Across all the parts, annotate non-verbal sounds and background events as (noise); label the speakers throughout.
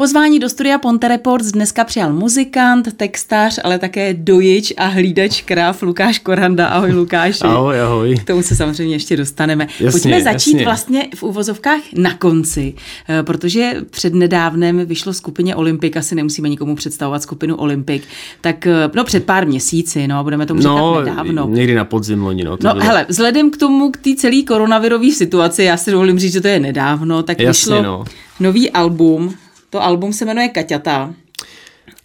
Speaker 1: Pozvání do studia Ponte Reports dneska přijal muzikant, textař, ale také dojič a hlídač kráv Lukáš Koranda. Ahoj Lukáši.
Speaker 2: Ahoj, ahoj.
Speaker 1: K tomu se samozřejmě ještě dostaneme.
Speaker 2: Jasně,
Speaker 1: Pojďme začít
Speaker 2: jasně.
Speaker 1: vlastně v uvozovkách na konci, eh, protože před nedávnem vyšlo skupině Olympik, asi nemusíme nikomu představovat skupinu Olympik, tak eh, no před pár měsíci, no budeme tomu říkat
Speaker 2: No,
Speaker 1: nedávno.
Speaker 2: někdy na podzim loni, no. To
Speaker 1: No
Speaker 2: bylo.
Speaker 1: hele, vzhledem k tomu, k té celé koronavirové situaci, já si dovolím říct, že to je nedávno, tak
Speaker 2: Jasně,
Speaker 1: vyšlo
Speaker 2: no.
Speaker 1: nový album. To album se jmenuje Kaťata.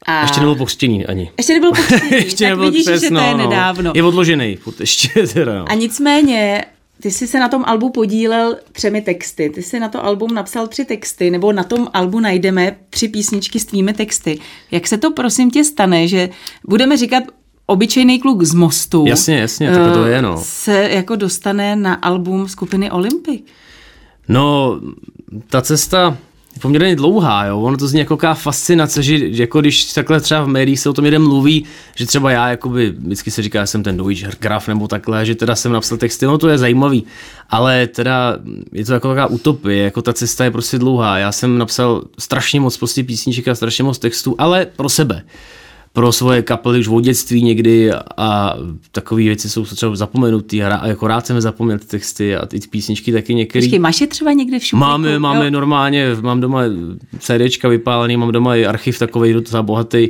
Speaker 1: A
Speaker 2: Ještě nebylo pokřtění ani.
Speaker 1: ještě nebyl (laughs) pokřtěný,
Speaker 2: ještě
Speaker 1: tak
Speaker 2: nebyl
Speaker 1: vidíš,
Speaker 2: křest,
Speaker 1: že to
Speaker 2: no,
Speaker 1: je
Speaker 2: no.
Speaker 1: nedávno.
Speaker 2: Je odložený, ještě (laughs) teda, no.
Speaker 1: A nicméně, ty jsi se na tom albu podílel třemi texty. Ty jsi na to album napsal tři texty, nebo na tom albu najdeme tři písničky s tvými texty. Jak se to prosím tě stane, že budeme říkat obyčejný kluk z mostu
Speaker 2: Jasně, jasně, takhle to
Speaker 1: eh,
Speaker 2: je, no.
Speaker 1: se jako dostane na album skupiny Olympik.
Speaker 2: No, ta cesta poměrně dlouhá, jo. Ono to zní jako taková fascinace, že jako když takhle třeba v médiích se o tom jeden mluví, že třeba já, jakoby, vždycky se říká, že jsem ten dojič graf nebo takhle, že teda jsem napsal texty, no to je zajímavý, ale teda je to jako taková utopie, jako ta cesta je prostě dlouhá. Já jsem napsal strašně moc prostě písniček a strašně moc textů, ale pro sebe pro svoje kapely už od dětství někdy a takové věci jsou třeba zapomenutý a jako rád jsem zapomněl ty texty a ty písničky taky některé.
Speaker 1: Počkej, máš je třeba někde v šuplíku?
Speaker 2: Máme, máme
Speaker 1: Jo.
Speaker 2: normálně, mám doma CDčka vypálený, mám doma i archiv takový docela bohatý.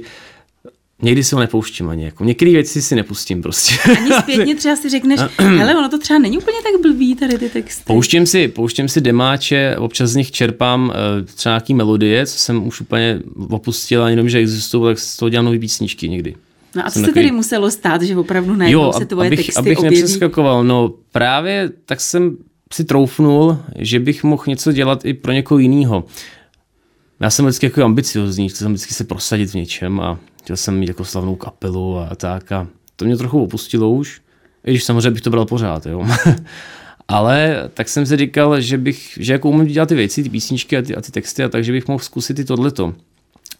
Speaker 2: Někdy si ho nepouštím ani. Jako. Některé věci si nepustím prostě. (laughs)
Speaker 1: Ani zpětně (laughs) třeba si řekneš, (clears throat) hele, ono to třeba není úplně tak blbý, tady ty texty.
Speaker 2: Pouštím si, pouštím si demáče, občas z nich čerpám uh, třeba nějaký melodie, co jsem už úplně opustil, ani nevím, že existují, tak z toho dělám nový písničky někdy.
Speaker 1: No a co se
Speaker 2: takový-
Speaker 1: tedy muselo stát, že opravdu najednou
Speaker 2: Jo,
Speaker 1: se tvoje
Speaker 2: abych,
Speaker 1: texty
Speaker 2: abych
Speaker 1: objeví?
Speaker 2: nepřeskakoval, no právě tak jsem si troufnul, že bych mohl něco dělat i pro někoho jiného. Já jsem vždycky jako ambiciozní, chtěl jsem vždycky se prosadit v něčem a chtěl jsem mít jako slavnou kapelu a tak a to mě trochu opustilo už, i když samozřejmě bych to bral pořád, jo. (laughs) Ale tak jsem si říkal, že bych, že jako umím dělat ty věci, ty písničky a ty, a ty texty a takže bych mohl zkusit i tohleto.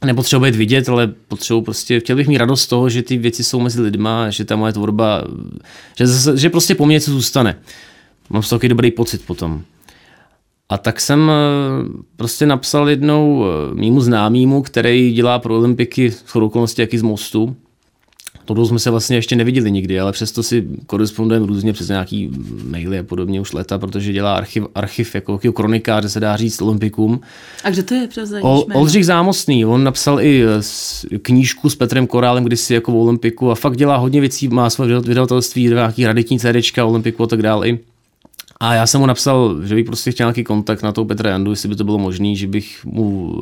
Speaker 2: Nepotřebuji být vidět, ale potřebuji prostě, chtěl bych mít radost z toho, že ty věci jsou mezi lidma, že ta moje tvorba, že, že prostě po mně něco zůstane. Mám z toho takový dobrý pocit potom. A tak jsem eh, prostě napsal jednou eh, mýmu známýmu, který dělá pro Olympiky s okolností jaký z mostu. Tohle jsme se vlastně ještě neviděli nikdy, ale přesto si korespondujeme různě přes nějaký maily a podobně už leta, protože dělá archiv, archiv jako, jako kronikář, se dá říct, Olympikům.
Speaker 1: A kdo to je
Speaker 2: Ol, Oldřich Zámostný, on napsal i eh, knížku s Petrem Korálem kdysi jako v Olympiku a fakt dělá hodně věcí, má své vyda- vydavatelství, nějaký raditní CDčka, Olympiku a tak dále. A já jsem mu napsal, že bych prostě chtěl nějaký kontakt na toho Petra Jandu, jestli by to bylo možné, že bych mu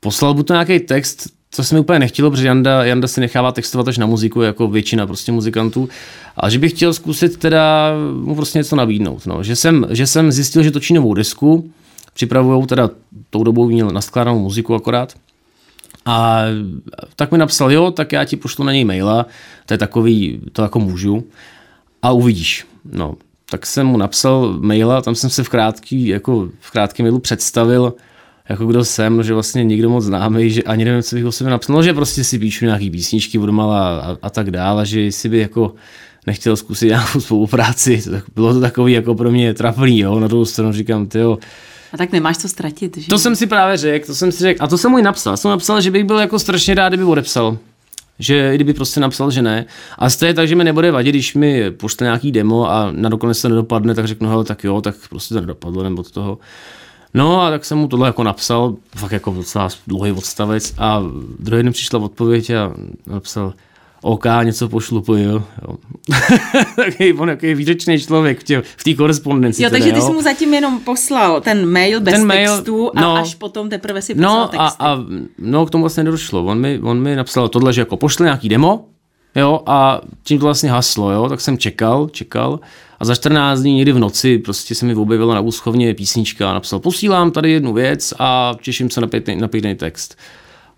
Speaker 2: poslal buď to nějaký text, co se mi úplně nechtělo, protože Janda, Janda si nechává textovat až na muziku, jako většina prostě muzikantů, ale že bych chtěl zkusit teda mu prostě něco nabídnout. No. Že, jsem, že jsem zjistil, že točí novou desku, připravujou teda tou dobou měl naskládanou muziku akorát, a tak mi napsal, jo, tak já ti pošlu na něj maila, to je takový, to jako můžu, a uvidíš. No, tak jsem mu napsal maila, tam jsem se v krátký, jako v krátkém mailu představil, jako kdo jsem, že vlastně nikdo moc známý, že ani nevím, co bych o sobě napsal, no, že prostě si píšu nějaký písničky od mala a, a tak dále, že jestli by jako nechtěl zkusit nějakou (laughs) spolupráci, tak bylo to takový jako pro mě trapný, jo, na druhou stranu říkám, ty jo,
Speaker 1: A tak nemáš co ztratit, že?
Speaker 2: to jsem si právě řekl, to jsem si řekl, a to jsem mu i napsal. Jsem mu napsal, že bych byl jako strašně rád, kdyby odepsal. Že kdyby prostě napsal, že ne. A stejně tak, že mi nebude vadit, když mi pošle nějaký demo a na dokonec to nedopadne, tak řeknu, hele, tak jo, tak prostě to nedopadlo, nebo od toho. No a tak jsem mu tohle jako napsal, fakt jako docela dlouhý odstavec a druhý den přišla odpověď a napsal, OK, něco pošlu, pojil. Jo. (laughs) Takový on jaký výřečný člověk v té v té korespondenci.
Speaker 1: Jo,
Speaker 2: teda,
Speaker 1: takže ty
Speaker 2: jo.
Speaker 1: jsi mu zatím jenom poslal ten mail bez
Speaker 2: Ten mail,
Speaker 1: textu a
Speaker 2: no.
Speaker 1: až potom teprve si poslal
Speaker 2: No a,
Speaker 1: texty.
Speaker 2: a no, k tomu vlastně nedošlo. On mi, on mi napsal tohle, že jako pošle nějaký demo, jo, a tím to vlastně haslo, jo, tak jsem čekal, čekal a za 14 dní někdy v noci prostě se mi objevila na úschovně písnička a napsal, posílám tady jednu věc a těším se na pěkný, na pěkný text.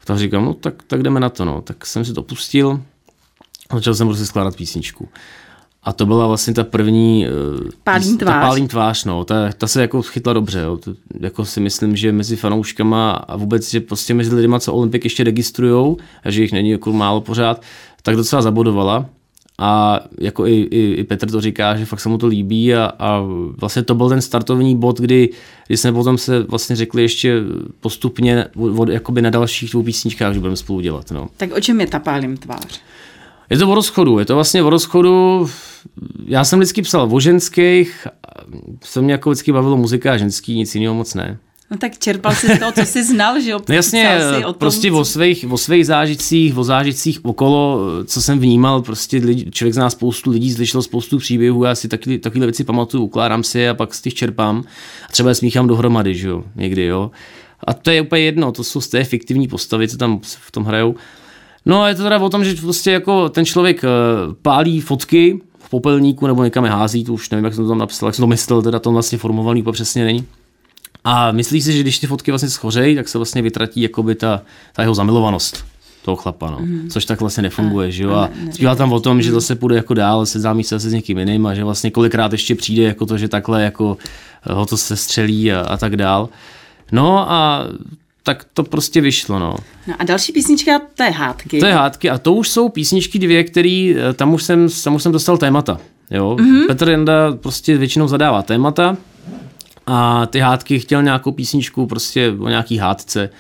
Speaker 2: Tak říkám, no tak, tak jdeme na to, no. Tak jsem si to pustil a začal jsem prostě skládat písničku. A to byla vlastně ta první... eh,
Speaker 1: Pálín
Speaker 2: pís-
Speaker 1: tvář.
Speaker 2: Ta pálín tvář, no. Ta, ta se jako chytla dobře, jo. To, jako si myslím, že mezi fanouškama a vůbec, že prostě mezi lidma, co Olympik ještě registrujou, a že jich není jako málo pořád, tak docela zabodovala. a jako i, i, i Petr to říká, že fakt se mu to líbí a, a vlastně to byl ten startovní bod, kdy, kdy jsme potom se vlastně řekli ještě postupně od, jakoby na dalších dvou písničkách, že budeme spolu dělat. No.
Speaker 1: Tak o čem je ta pálím tvář?
Speaker 2: Je to o rozchodu, je to vlastně o rozchodu, já jsem vždycky psal o ženských, se mě jako vždycky bavilo muzika a ženský, nic jiného moc ne.
Speaker 1: No tak čerpal si z toho, co jsi znal, že jo?
Speaker 2: No jasně,
Speaker 1: o tom,
Speaker 2: prostě o svých, o svých zážitcích, o zážitcích okolo, co jsem vnímal, prostě lidi, člověk zná spoustu lidí, slyšel spoustu příběhů, já si taky, takové věci pamatuju, ukládám si je a pak z těch čerpám a třeba je smíchám dohromady, že jo, někdy, jo. A to je úplně jedno, to jsou z té fiktivní postavy, co tam v tom hrajou. No a je to teda o tom, že prostě jako ten člověk eh, pálí fotky v popelníku nebo někam je hází, to už nevím, jak jsem to tam napsal, jak jsem to myslel, teda to vlastně formovaný úplně přesně není. A myslí si, že když ty fotky vlastně schořejí, tak se vlastně vytratí jakoby ta, ta jeho zamilovanost toho chlapa, no. Mm. což tak vlastně nefunguje, a, že jo, a zpívá tam o tom, že zase půjde jako dál, se známí se s někým jiným a že vlastně kolikrát ještě přijde jako to, že takhle jako ho to se střelí a, a tak dál. No a tak to prostě vyšlo, no.
Speaker 1: no. a další písnička, to je hádky.
Speaker 2: To je hádky a to už jsou písničky dvě, které eh, tam už jsem, tam už jsem dostal témata. Jo? Mm-hmm. Petr Jenda prostě většinou zadává témata a ty hádky chtěl nějakou písničku prostě o nějaký hádce.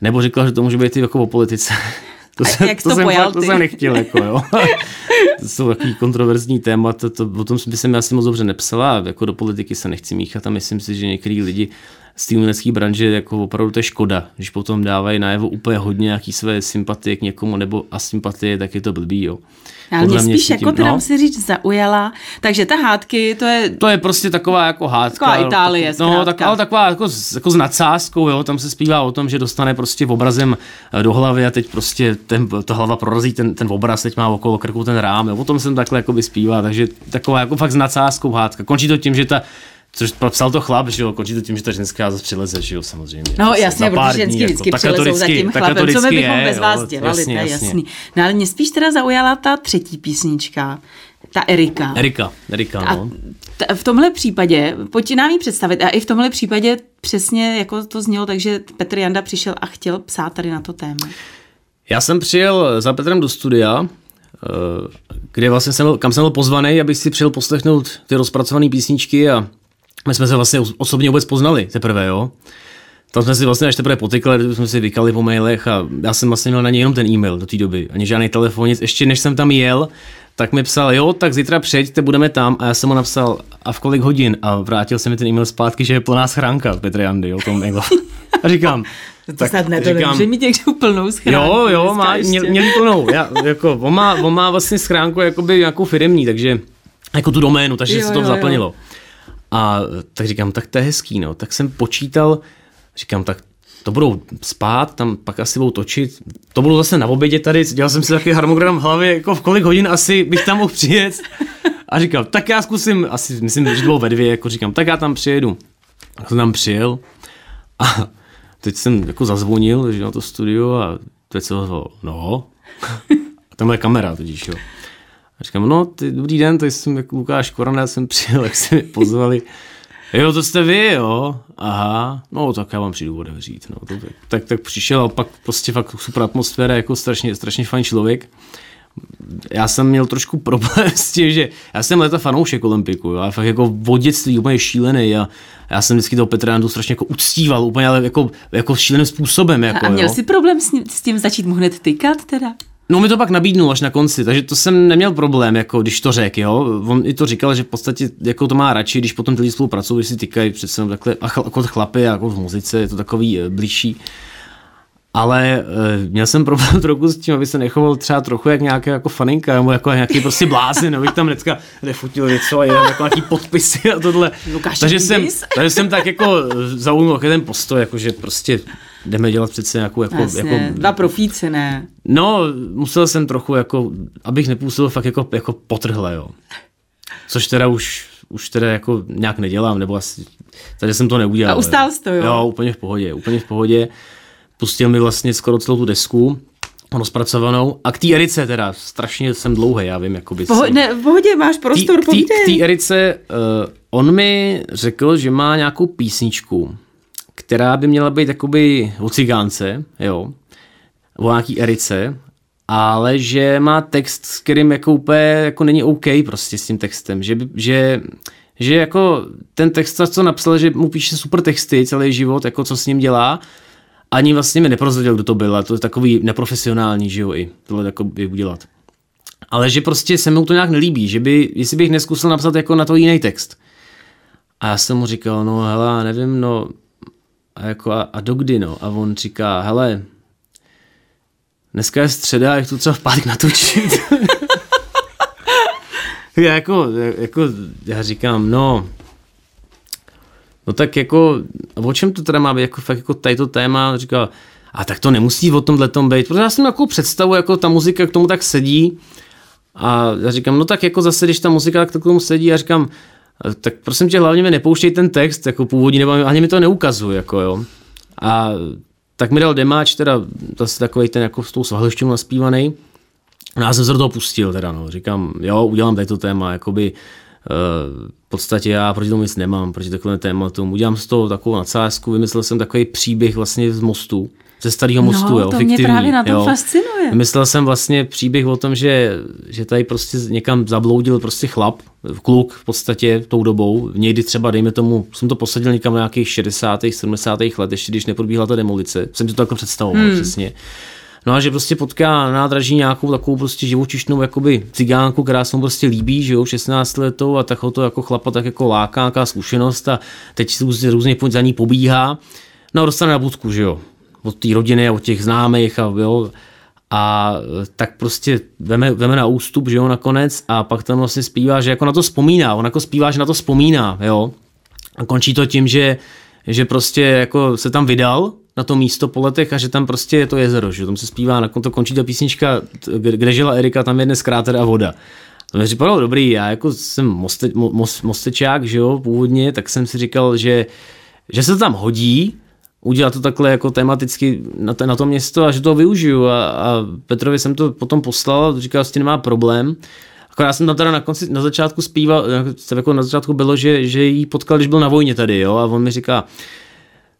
Speaker 2: Nebo říkal, že to může být i jako o politice. (laughs)
Speaker 1: To, jsem, jak to, to, jsem, fakt,
Speaker 2: to jsem nechtěl, jako jo. (laughs) to jsou takový kontroverzní témata, to, o tom by jsem asi moc dobře nepsala, jako do politiky se nechci míchat a myslím si, že některý lidi z té umělecké branže jako opravdu to je škoda, když potom dávají najevo úplně hodně nějaký své sympatie k někomu nebo asympatie, tak je to blbý, jo.
Speaker 1: Ale mě spíš tím, jako teda no? musí říct zaujala, takže ta hádky, to je...
Speaker 2: To je prostě taková jako hádka.
Speaker 1: Taková Itálie,
Speaker 2: tak, No, tak, ale taková jako, jako s nadsázkou, jo, tam se zpívá o tom, že dostane prostě obrazem eh, do hlavy a teď prostě ten, ta hlava prorazí ten, ten obraz, teď má okolo krku ten rám, jo, o tom jsem takhle jako by zpívá, takže taková jako fakt s nadsázkou hádka. Končí to tím, že ta Což psal to chlap, že jo, končí to tím, že ta ženská zase přileze, že jo, samozřejmě.
Speaker 1: No jasně, protože ženský jako, vždycky přilezou za tím chlapem, co my bychom je, bez vás jo, dělali, jasně, to je jasný. No ale mě spíš teda zaujala ta třetí písnička, ta Erika.
Speaker 2: Erika, Erika, no.
Speaker 1: A v tomhle případě, pojď nám ji představit, a i v tomhle případě přesně jako to znělo, takže Petr Janda přišel a chtěl psát tady na to téma.
Speaker 2: Já jsem přijel za Petrem do studia, eh, kde vlastně jsem, kam jsem byl pozvaný, abych si přijel poslechnout ty rozpracované písničky a my jsme se vlastně osobně vůbec poznali teprve, jo. Tam jsme si vlastně až teprve potykali, jsme si vykali po mailech a já jsem vlastně měl na něj jenom ten e-mail do té doby, ani žádný telefon, nic. Ještě než jsem tam jel, tak mi psal, jo, tak zítra přijďte, budeme tam. A já jsem mu napsal, a v kolik hodin? A vrátil se mi ten e-mail zpátky, že je plná schránka Petr Jandy, jo, tom mailu. (laughs) A říkám,
Speaker 1: to tak snad ne, to říkám, nemůže mít někde plnou schránku.
Speaker 2: Jo, jo, má, mě, měli plnou. Já, jako, on, má, on má vlastně schránku jakoby nějakou firmní, takže jako tu doménu, takže jo, se to jo, zaplnilo. Jo. A tak říkám, tak to je hezký, no. Tak jsem počítal, říkám, tak to budou spát, tam pak asi budou točit. To budou zase na obědě tady, dělal jsem si takový harmonogram v hlavě, jako v kolik hodin asi bych tam mohl přijet. A říkám, tak já zkusím, asi myslím, že bylo ve dvě, jako říkám, tak já tam přijedu. Tak jsem tam přijel a teď jsem jako zazvonil, že na to studio a teď se ozval, no. A tam je kamera tudíž, jo. A říkám, no, ty, dobrý den, to jsem jako Lukáš Korona, jsem přijel, jak se mi pozvali. Jo, to jste vy, jo? Aha, no tak já vám přijdu otevřít. No, to, tak, tak přišel a pak prostě fakt super atmosféra, jako strašně, strašně fajn člověk. Já jsem měl trošku problém s tím, že já jsem leta fanoušek Olympiku, jo, a fakt jako v dětství úplně šílený a já jsem vždycky toho Petra Jandu strašně jako uctíval, úplně ale jako, jako šíleným způsobem. Jako,
Speaker 1: a měl
Speaker 2: jo.
Speaker 1: jsi problém s, s tím začít mu hned tykat teda?
Speaker 2: No mi to pak nabídnul až na konci, takže to jsem neměl problém, jako když to řekl, jo. On i to říkal, že v podstatě jako to má radši, když potom ty lidi spolupracují, když si tykají přece takhle, jako chlapy, jako v muzice, je to takový e, blížší. Ale e, měl jsem (laughs) problém trochu s tím, aby se nechoval třeba trochu jak nějaký jako faninka, nebo jako nějaký prostě blázen, abych tam dneska nefotil něco a jenom jako nějaký podpisy a tohle.
Speaker 1: Lukáš,
Speaker 2: takže, jsem, takže jsem tak jako zaujmul ten postoj, jako že prostě jdeme dělat přece nějakou jako...
Speaker 1: Jasně,
Speaker 2: jako
Speaker 1: dva profíci, ne?
Speaker 2: No, musel jsem trochu jako, abych nepůsobil fakt jako, jako potrhle, jo. Což teda už, už teda jako nějak nedělám, nebo asi, takže jsem to neudělal.
Speaker 1: A ustál jsi to, jo?
Speaker 2: Jo, úplně v pohodě, úplně v pohodě. Pustil mi vlastně skoro celou tu desku, rozpracovanou. A k té Erice teda, strašně jsem dlouhý, já vím, jako by
Speaker 1: Poho- ne, v pohodě, máš prostor,
Speaker 2: tý, K té Erice, uh, on mi řekl, že má nějakou písničku, která by měla být jakoby o cigánce, jo, o nějaký Erice ale že má text, s kterým jako úplně jako není OK prostě s tím textem, že, že, že jako ten text, co napsal, že mu píše super texty celý život, jako co s ním dělá, ani vlastně mi neprozradil, kdo to byl, a to je takový neprofesionální, že jo, i tohle jako by udělat. Ale že prostě se mu to nějak nelíbí, že by, jestli bych neskusil napsat jako na to jiný text. A já jsem mu říkal, no hele, nevím, no, a, jako, a, a dokdy, no. A on říká, hele, dneska je středa, jak to třeba v pátek natočit. (laughs) já jako, jako, já říkám, no, no tak jako, o čem to teda má být, jako fakt jako tady to téma, říká, a tak to nemusí o tomhle tom být, protože já jsem jako představu, jako ta muzika k tomu tak sedí, a já říkám, no tak jako zase, když ta muzika tak k tomu sedí, já říkám, tak prosím tě, hlavně mi nepouštěj ten text jako původní, nebo ani mi to neukazuje, jako jo. A tak mi dal demáč, teda zase takový ten jako s tou svahleštěnou naspívaný. No já jsem se do toho pustil teda, no. Říkám, jo, udělám tady to téma, jakoby uh, v podstatě já proti tomu nic nemám, proti takovému tématům. Udělám z toho takovou nadsázku, vymyslel jsem takový příběh vlastně z mostu, ze starého mostu,
Speaker 1: no,
Speaker 2: jo,
Speaker 1: to
Speaker 2: fiktivní.
Speaker 1: mě právě na tom
Speaker 2: jo.
Speaker 1: fascinuje.
Speaker 2: Myslel jsem vlastně příběh o tom, že, že tady prostě někam zabloudil prostě chlap, kluk v podstatě tou dobou, někdy třeba, dejme tomu, jsem to posadil někam na nějakých 60. 70. let, ještě když neprobíhala ta demolice, jsem si to takhle představoval hmm. přesně. No a že prostě potká na nádraží nějakou takovou prostě živočišnou jakoby cigánku, která se mu prostě líbí, že jo, 16 letou a tak ho to jako chlapa tak jako láká, nějaká zkušenost a teď různě, různě za ní pobíhá. No a dostane na budku, že jo od té rodiny a od těch známých a jo, a tak prostě veme, veme na ústup, že jo, nakonec a pak tam vlastně zpívá, že jako na to vzpomíná, on jako zpívá, že na to vzpomíná, jo. A končí to tím, že, že prostě jako se tam vydal na to místo po letech a že tam prostě je to jezero, že tam se zpívá, na to končí ta písnička, kde žila Erika, tam je dnes kráter a voda. To mi připadalo dobrý, já jako jsem moste, most, mostečák, že jo, původně, tak jsem si říkal, že, že se to tam hodí, udělat to takhle jako tematicky na, to, na to město a že to využiju a, a Petrovi jsem to potom poslal, říkal, že nemá problém. Akorát jsem tam teda na konci, na začátku zpíval, jako na začátku bylo, že, že jí potkal, když byl na vojně tady, jo, a on mi říká,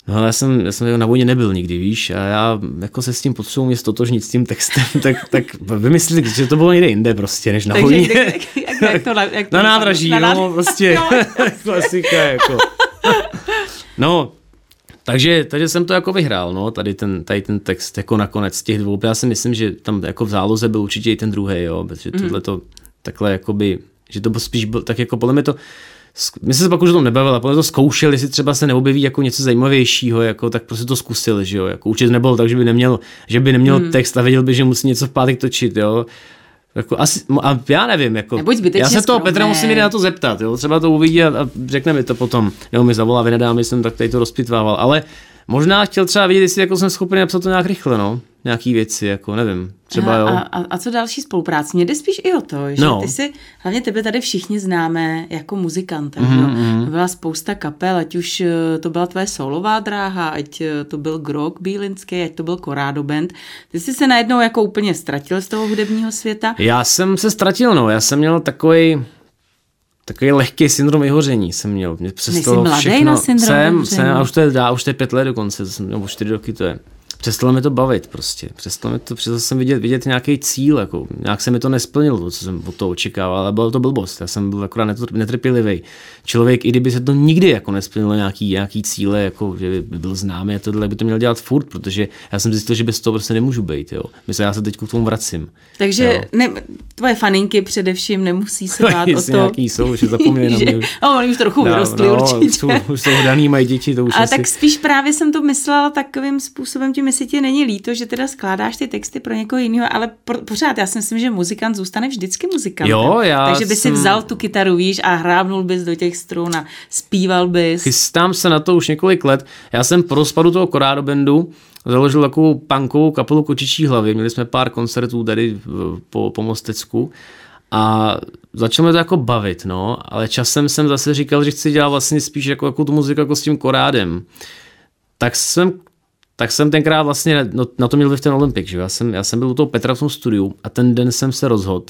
Speaker 2: No, já jsem, já jsem na vojně nebyl nikdy, víš, a já jako se s tím potřebuji mě stotožnit s tím textem, (laughs) tak, tak vymyslím, že to bylo někde jinde prostě, než na
Speaker 1: Takže
Speaker 2: vojně.
Speaker 1: Jak, jak, jak to, jak to
Speaker 2: na (laughs) nádraží, na no, prostě, (laughs) klasika, jako. No, takže, takže jsem to jako vyhrál, no, tady ten, tady ten text jako nakonec z těch dvou. Já si myslím, že tam jako v záloze byl určitě i ten druhý, jo, protože mm. tohle to takhle jakoby, že to spíš byl, tak jako podle mě to, my jsme se pak už o tom nebavili, ale podle to zkoušeli, jestli třeba se neobjeví jako něco zajímavějšího, jako, tak prostě to zkusili, že jo, jako určitě nebylo tak, že by neměl, že by neměl mm. text a věděl by, že musí něco v pátek točit, jo, jako asi, a já nevím, jako, já se toho Petra musím jít na to zeptat, jo? třeba to uvidí a, a řekne mi to potom, nebo mi zavolá, vynedám, jsem tak tady to rozpitvával, ale Možná chtěl třeba vidět, jestli jako jsem schopný napsat to nějak rychle, no. Nějaký věci, jako nevím, třeba
Speaker 1: a,
Speaker 2: jo.
Speaker 1: A, a, a co další spolupráce? Mě jde spíš i o to, že no. ty si, hlavně tebe tady všichni známe jako muzikanta, mm-hmm. no.
Speaker 2: Mhm.
Speaker 1: Byla spousta kapel, ať už eh, to byla tvoje solová dráha, ať eh, to byl Grok Bílinský, ať to byl Corrado Band. Ty jsi se najednou jako úplně ztratil z toho hudebního světa?
Speaker 2: Já jsem se ztratil, no. Já jsem měl takový takový lehký syndrom vyhoření jsem měl. Mě
Speaker 1: přestalo Jsi mladý všechno, na syndrom
Speaker 2: jsem, jsem, a už to je, dá, už to je pět let dokonce, nebo čtyři roky to je přestalo mi to bavit prostě. Přestalo mi to, přestalo jsem vidět, vidět nějaký cíl, jako, nějak se mi to nesplnilo, to, co jsem od toho očekával, ale bylo to blbost. Já jsem byl akorát netrpělivý. Člověk, i kdyby se to nikdy jako nesplnilo nějaký, nějaký cíle, jako, že by byl známý a tohle, by to měl dělat furt, protože já jsem zjistil, že bez toho prostě nemůžu být. Jo. Myslím, já se teď k tomu vracím.
Speaker 1: Takže ne, tvoje faninky především nemusí se bát o to.
Speaker 2: nějaký jsou, že zapomněli na mě. (laughs)
Speaker 1: No, oni už trochu no, vyrostli no, určitě.
Speaker 2: Jsou, už jsou daný, mají děti, to už
Speaker 1: A
Speaker 2: asi...
Speaker 1: tak spíš právě jsem to myslela takovým způsobem tím jestli ti není líto, že teda skládáš ty texty pro někoho jiného, ale pro, pořád já si myslím, že muzikant zůstane vždycky muzikantem.
Speaker 2: Jo, já
Speaker 1: Takže by
Speaker 2: jsem...
Speaker 1: si vzal tu kytaru, víš, a hrábnul bys do těch strun a zpíval bys.
Speaker 2: Chystám se na to už několik let. Já jsem po rozpadu toho Corrado bandu založil takovou punkovou kapelu Kočičí hlavy. Měli jsme pár koncertů tady po, po Mostecku a začalo mě to jako bavit, no, ale časem jsem zase říkal, že chci dělat vlastně spíš jako, jako tu muziku jako s tím korádem. Tak jsem tak jsem tenkrát vlastně no, na to měl vliv ten Olympik, že já jsem, já jsem byl u toho Petra v tom studiu a ten den jsem se rozhodl,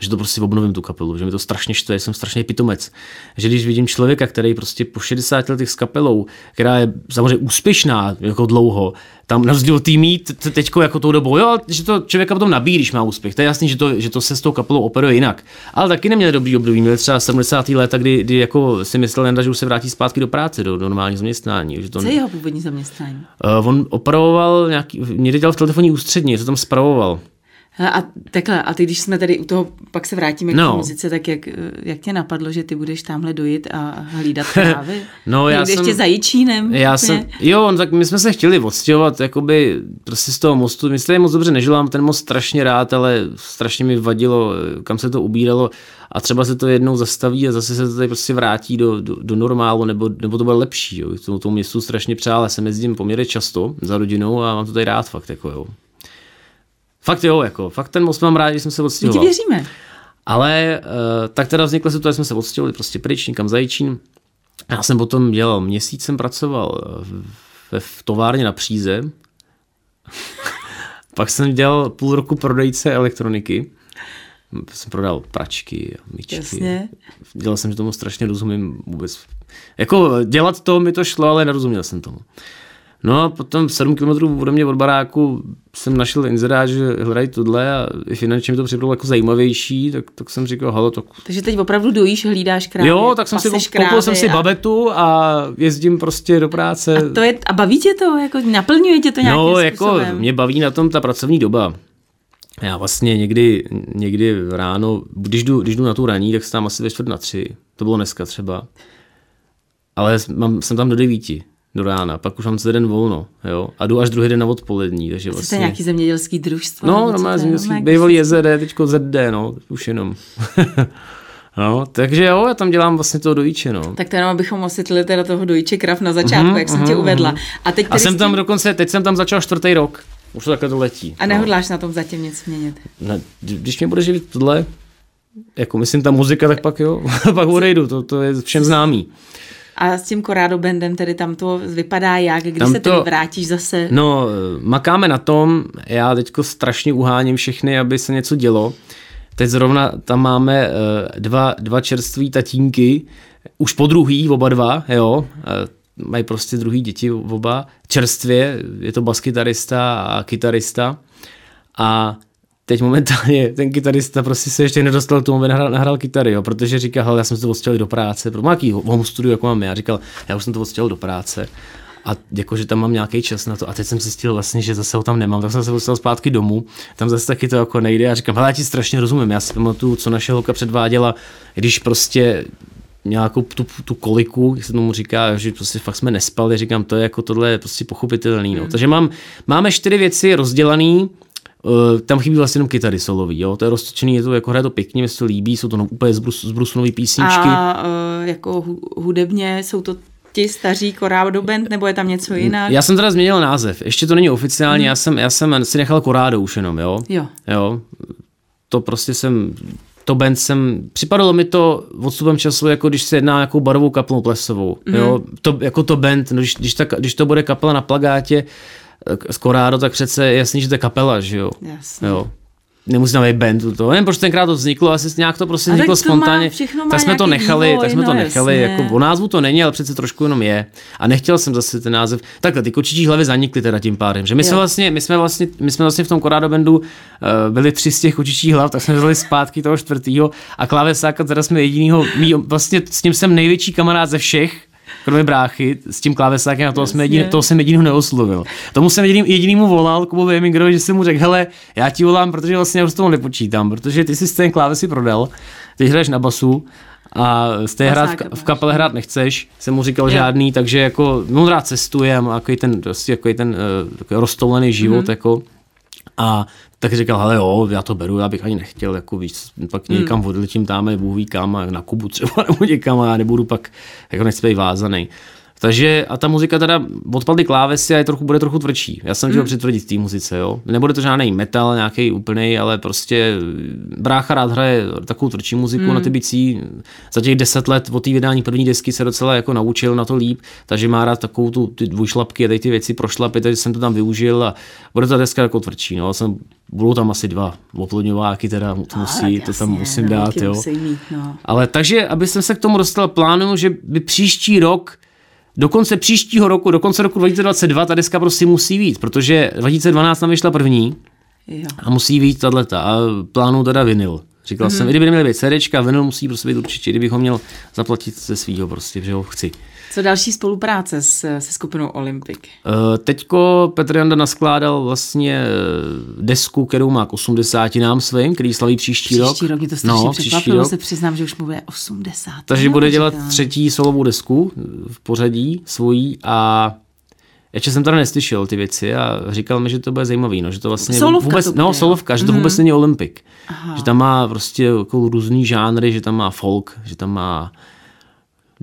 Speaker 2: že to prostě obnovím tu kapelu, že mi to strašně štve, jsem strašně pitomec. Že když vidím člověka, který prostě po 60 letech s kapelou, která je samozřejmě úspěšná jako dlouho, tam na rozdíl tý mít teďko jako tou dobou, jo, že to člověka potom nabíjí, když má úspěch. To je jasný, že to, že to se s tou kapelou operuje jinak. Ale taky neměli dobrý období, měli třeba 70. léta, kdy, kdy jako si myslel že už se vrátí zpátky do práce, do, do normálního zaměstnání. Že to...
Speaker 1: Co je jeho původní zaměstnání?
Speaker 2: Uh, on opravoval nějaký, někdy dělal v telefonní ústřední, co tam spravoval.
Speaker 1: A takhle, a ty, když jsme tady u toho, pak se vrátíme k no. muzice, tak jak, jak tě napadlo, že ty budeš tamhle dojít a hlídat (laughs) krávy?
Speaker 2: no, já
Speaker 1: jsem, ještě za Jičínem?
Speaker 2: Já jsem, jo, tak my jsme se chtěli odstěhovat, jakoby prostě z toho mostu. Myslím, moc dobře nežil, mám ten most strašně rád, ale strašně mi vadilo, kam se to ubíralo a třeba se to jednou zastaví a zase se to tady prostě vrátí do, do, do normálu, nebo, nebo to bude lepší. Jo. Tomu, tomu městu strašně přál, já jsem jezdím poměrně často za rodinou a mám to tady rád fakt. Jako, jo. Fakt jo, jako, fakt ten most mám rád, že jsem se odstěhoval.
Speaker 1: My ti věříme.
Speaker 2: Ale uh, tak teda vznikla situace, jsme se odstěhovali prostě pryč, někam za Jičín. Já jsem potom dělal, měsíc jsem pracoval ve v továrně na příze. (laughs) Pak jsem dělal půl roku prodejce elektroniky. Jsem prodal pračky a myčky.
Speaker 1: Jasně.
Speaker 2: Dělal jsem, že tomu strašně rozumím vůbec. Jako dělat to mi to šlo, ale nerozuměl jsem tomu. No a potom 7 km ode mě od baráku jsem našel inzerát, že hledají tohle a finančně mi to připadalo jako zajímavější, tak, tak jsem říkal, halo, to...
Speaker 1: Takže teď opravdu dojíš, hlídáš krávy,
Speaker 2: Jo, tak jsem si koupil jsem si a... babetu a jezdím prostě do práce.
Speaker 1: A, to je, a baví tě to? Jako naplňuje tě to nějakým
Speaker 2: No,
Speaker 1: způsobem?
Speaker 2: jako mě baví na tom ta pracovní doba. Já vlastně někdy, někdy ráno, když jdu, když jdu na tu raní, tak jsem tam asi ve čtvrt na tři. To bylo dneska třeba. Ale mám, jsem tam do devíti do rána, pak už mám celý den volno, jo, a jdu až druhý den na odpolední, takže
Speaker 1: vlastně... Jste nějaký zemědělský družstvo?
Speaker 2: No, normálně zemědělský, bývalý JZD, teďko ZD, no, už jenom. (laughs) No, takže jo, já tam dělám vlastně toho dojíče, no.
Speaker 1: Tak to jenom abychom osvětlili teda toho dojíče krav na začátku, mm-hmm, jak jsem mm-hmm. tě uvedla.
Speaker 2: A, teď a jsem tam tím... dokonce, teď jsem tam začal čtvrtý rok. Už to takhle to letí.
Speaker 1: A nehodláš no. na tom zatím nic měnit?
Speaker 2: Ne, když mě bude živit tohle, jako myslím ta muzika, tak pak jo, (laughs) pak odejdu, to, to je všem známý.
Speaker 1: A s tím Corrado Bandem tedy tam to vypadá jak, když tam se to, tedy vrátíš zase?
Speaker 2: No, makáme na tom, já teďko strašně uháním všechny, aby se něco dělo. Teď zrovna tam máme uh, dva, dva čerství tatínky, už po druhý, oba dva, jo, uh, mají prostě druhý děti oba, čerstvě, je to baskytarista a kytarista. A teď momentálně ten kytarista prostě se ještě nedostal k tomu, aby nahrál, nahrál kytary, jo, protože říká, hele, já jsem se to odstěhoval do práce, pro nějaký home studio, jako mám já, říkal, já už jsem to odstěhoval do práce a jako, že tam mám nějaký čas na to. A teď jsem zjistil vlastně, že zase ho tam nemám, tak jsem se dostal zpátky domů. Tam zase taky to jako nejde. A říkám, hele, já ti strašně rozumím. Já si pamatuju, co naše holka předváděla, když prostě nějakou tu, tu koliku, jak se tomu říká, že prostě fakt jsme nespali, říkám, to je jako tohle je prostě pochopitelný. No. Hmm. Takže mám, máme čtyři věci rozdělané, Uh, tam chybí vlastně jenom kytary solový, jo? to je roztočený, je to jako hraje to pěkně, mě se to líbí, jsou to no, úplně zbrus, písničky.
Speaker 1: A uh, jako hudebně jsou to ti staří Corrado Band, nebo je tam něco jinak?
Speaker 2: Já jsem teda změnil název, ještě to není oficiální, hmm. já, jsem, já jsem si nechal Corrado už jenom, jo?
Speaker 1: Jo.
Speaker 2: jo? To prostě jsem, to band jsem, připadalo mi to odstupem času, jako když se jedná nějakou barovou kapelu plesovou, mm. jo? To, jako to band, no, když, když, ta, když to bude kapela na plagáte, z Korádo, tak přece je jasný, že to je kapela, že jo?
Speaker 1: Jasně.
Speaker 2: jo nemusí tam být band, to nevím, proč tenkrát to vzniklo, asi nějak to prostě vzniklo spontánně, tak jsme to nechali, vývoj, tak jsme no, to nechali, jasně. jako o názvu to není, ale přece trošku jenom je. A nechtěl jsem zase ten název. Takhle, ty kočičí hlavy zanikly teda tím pádem, že my jo. jsme vlastně, my jsme vlastně, my jsme vlastně v tom Corrado bandu uh, byli tři z těch kočičích hlav, tak jsme vzali zpátky toho čtvrtýho a klávesáka teda jsme jedinýho, mý, vlastně s ním jsem největší kamarád ze všech, kromě bráchy, s tím klávesákem, a toho, jsem jedin, toho jsem jedinýho neoslovil. Tomu jsem jediným, jedinýmu volal, Kubovi Emingrovi, že jsem mu řekl, hele, já ti volám, protože vlastně já už s toho nepočítám, protože ty si ten klávesy prodal, ty hraješ na basu, a z té hrát v, kapele hrát nechceš, jsem mu říkal je. žádný, takže jako, no rád cestujem, jako ten, prostě, jako ten uh, roztoulený život, mm. jako, a tak říkal, hele jo, já to beru, já bych ani nechtěl, jako víc, pak hmm. někam odletím tam, ví kam, na Kubu třeba, (laughs) nebo někam a já nebudu pak, jako nechci být vázaný. Takže a ta muzika teda odpadly klávesy a je trochu, bude trochu tvrdší. Já jsem chtěl mm. přitvrdit té muzice, jo. Nebude to žádný metal, nějaký úplný, ale prostě brácha rád hraje takovou tvrdší muziku mm. na ty bicí. Za těch deset let od té vydání první desky se docela jako naučil na to líp, takže má rád takovou tu ty dvojšlapky a tady ty věci prošlapy, takže jsem to tam využil a bude ta deska jako tvrdší. No. Jsem, budou tam asi dva oplodňováky, teda to musí, to tam musím no, dát, jo.
Speaker 1: Mít, no.
Speaker 2: Ale takže, aby jsem se k tomu dostal, plánuju, že by příští rok do konce příštího roku, do konce roku 2022 ta deska prostě musí být, protože 2012 tam vyšla první jo. a musí být tato a plánu teda vinyl. Říkal mm-hmm. jsem, i kdyby neměl být CDčka, vinyl musí prostě být určitě, kdybych ho měl zaplatit ze svého prostě, že ho chci.
Speaker 1: Co další spolupráce s, se skupinou Olympic?
Speaker 2: Uh, teďko Petr Janda naskládal vlastně eh, desku, kterou má k 80 nám svým, který slaví příští,
Speaker 1: příští
Speaker 2: rok.
Speaker 1: Příští rok, mě to strašně no, překvapilo, se přiznám, že už mu bude 80.
Speaker 2: Takže no, bude dělat třetí solovou desku v pořadí svojí a ještě jsem teda neslyšel ty věci a říkal mi, že to bude zajímavý, no, že to vlastně
Speaker 1: solovka
Speaker 2: vůbec,
Speaker 1: to
Speaker 2: bude, no, solovka, že to mm. vůbec není Olympik.
Speaker 1: Aha.
Speaker 2: Že tam má prostě jako různý žánry, že tam má folk, že tam má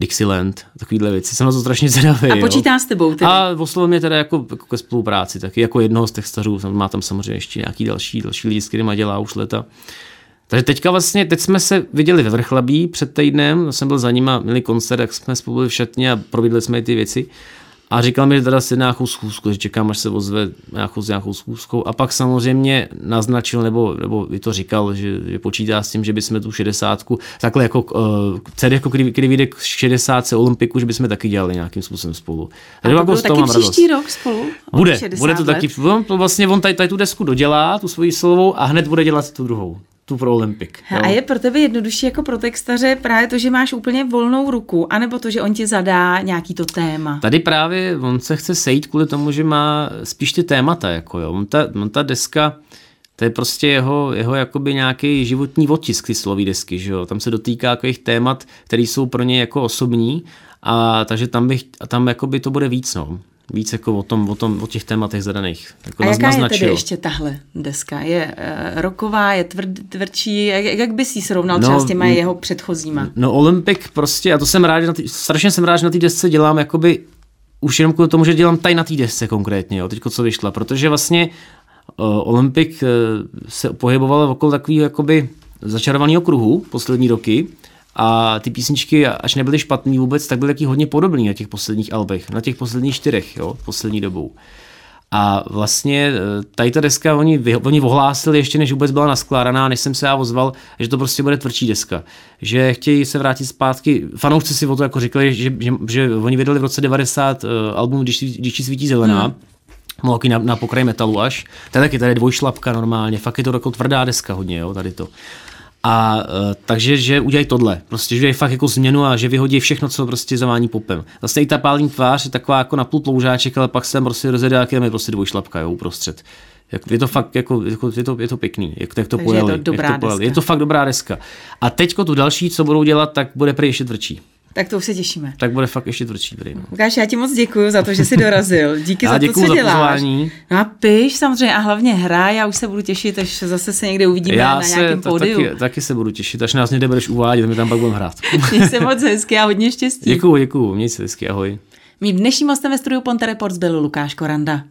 Speaker 2: Dixieland, takovýhle věci. Jsem na to strašně zvědavý.
Speaker 1: A počítá
Speaker 2: jo.
Speaker 1: s tebou tedy?
Speaker 2: A oslovil mě teda jako, jako ke spolupráci, taky jako jednoho z textařů. Má tam samozřejmě ještě nějaký další, další lidi, s kterými dělá už leta. Takže teďka vlastně, teď jsme se viděli ve Vrchlabí před týdnem, jsem byl za nima, měli koncert, jak jsme spolu v šatně a probídli jsme ty věci. A říkal mi, že teda si nějakou schůzku, že čekám, až se ozve nějakou, s nějakou schůzkou. A pak samozřejmě naznačil, nebo, nebo i to říkal, že, že počítá s tím, že bychom tu 60 takhle jako uh, CD, jako který, který vyjde k 60 Olympiku, že bychom taky dělali nějakým způsobem spolu.
Speaker 1: A to jako taky příští rok spolu?
Speaker 2: Bude, bude to let. taky. On, vlastně on tady, tady tu desku dodělá, tu svoji slovou a hned bude dělat tu druhou tu pro Olympic.
Speaker 1: A je pro tebe jednodušší jako pro textaře právě to, že máš úplně volnou ruku, anebo to, že on ti zadá nějaký to téma?
Speaker 2: Tady právě on se chce sejít kvůli tomu, že má spíš ty témata, jako jo. On ta, on ta deska, to je prostě jeho, jeho jakoby nějaký životní otisk, ty slový desky, že jo. Tam se dotýká takových témat, které jsou pro ně jako osobní a takže tam bych, tam jakoby to bude víc, no víc jako o, tom, o, tom, o těch tématech zadaných. Jako
Speaker 1: a jaká naznačil. je tedy ještě tahle deska? Je uh, roková, je tvrd, tvrdší? Jak, jak bys ji srovnal no, třeba s těma jeho předchozíma?
Speaker 2: No Olympic prostě, a to jsem rád, že na tý, strašně jsem rád, že na té desce dělám jakoby už jenom kvůli tomu, že dělám tady na té desce konkrétně, jo, teďko co vyšla, protože vlastně uh, Olympic uh, se pohyboval okolo takového jakoby začarovaného kruhu poslední roky, a ty písničky, až nebyly špatný vůbec, tak byly taky hodně podobný na těch posledních albech, na těch posledních čtyřech, jo, poslední dobou. A vlastně e, tady ta deska, oni, oni ohlásili ještě, než vůbec byla naskládaná, než jsem se já ozval, že to prostě bude tvrdší deska. Že chtějí se vrátit zpátky. Fanoušci si o to jako říkali, že, že, že oni vydali v roce 90 uh, e, album Když, když svítí zelená. Hmm. Mloky na, na pokraji metalu až. To je taky tady dvojšlapka normálně, fakt je to jako tvrdá deska hodně, jo, tady to. A uh, takže, že udělají tohle, prostě, že udělají fakt jako změnu a že vyhodí všechno, co prostě zavání popem. Vlastně i ta pální tvář je taková jako napůl ploužáček, ale pak se tam prostě rozjede, jak je prostě dvojšlapka, jo, uprostřed. Je to fakt jako, jako je, to, je to pěkný, jak, jak to pojeli.
Speaker 1: Je to, dobrá
Speaker 2: jak to
Speaker 1: pojeli.
Speaker 2: je to fakt dobrá deska. A teďko tu další, co budou dělat, tak bude prý ještě tvrdší.
Speaker 1: Tak to už se těšíme.
Speaker 2: Tak bude fakt ještě tvrdší tady. No.
Speaker 1: Lukáš, já ti moc děkuji za to, že jsi dorazil. Díky (laughs) já za to, co za děláš. Pozvání. No a piš samozřejmě a hlavně hraj, já už se budu těšit, až zase se někde uvidíme já na nějakém pódiu.
Speaker 2: Taky, taky, se budu těšit, až nás někde budeš uvádět, my tam pak budeme hrát. (laughs)
Speaker 1: Měj se moc hezky a hodně štěstí.
Speaker 2: Děkuji, děkuji, měj se hezky, ahoj.
Speaker 1: Mým dnešním hostem ve studiu Ponte Reports byl Lukáš Koranda.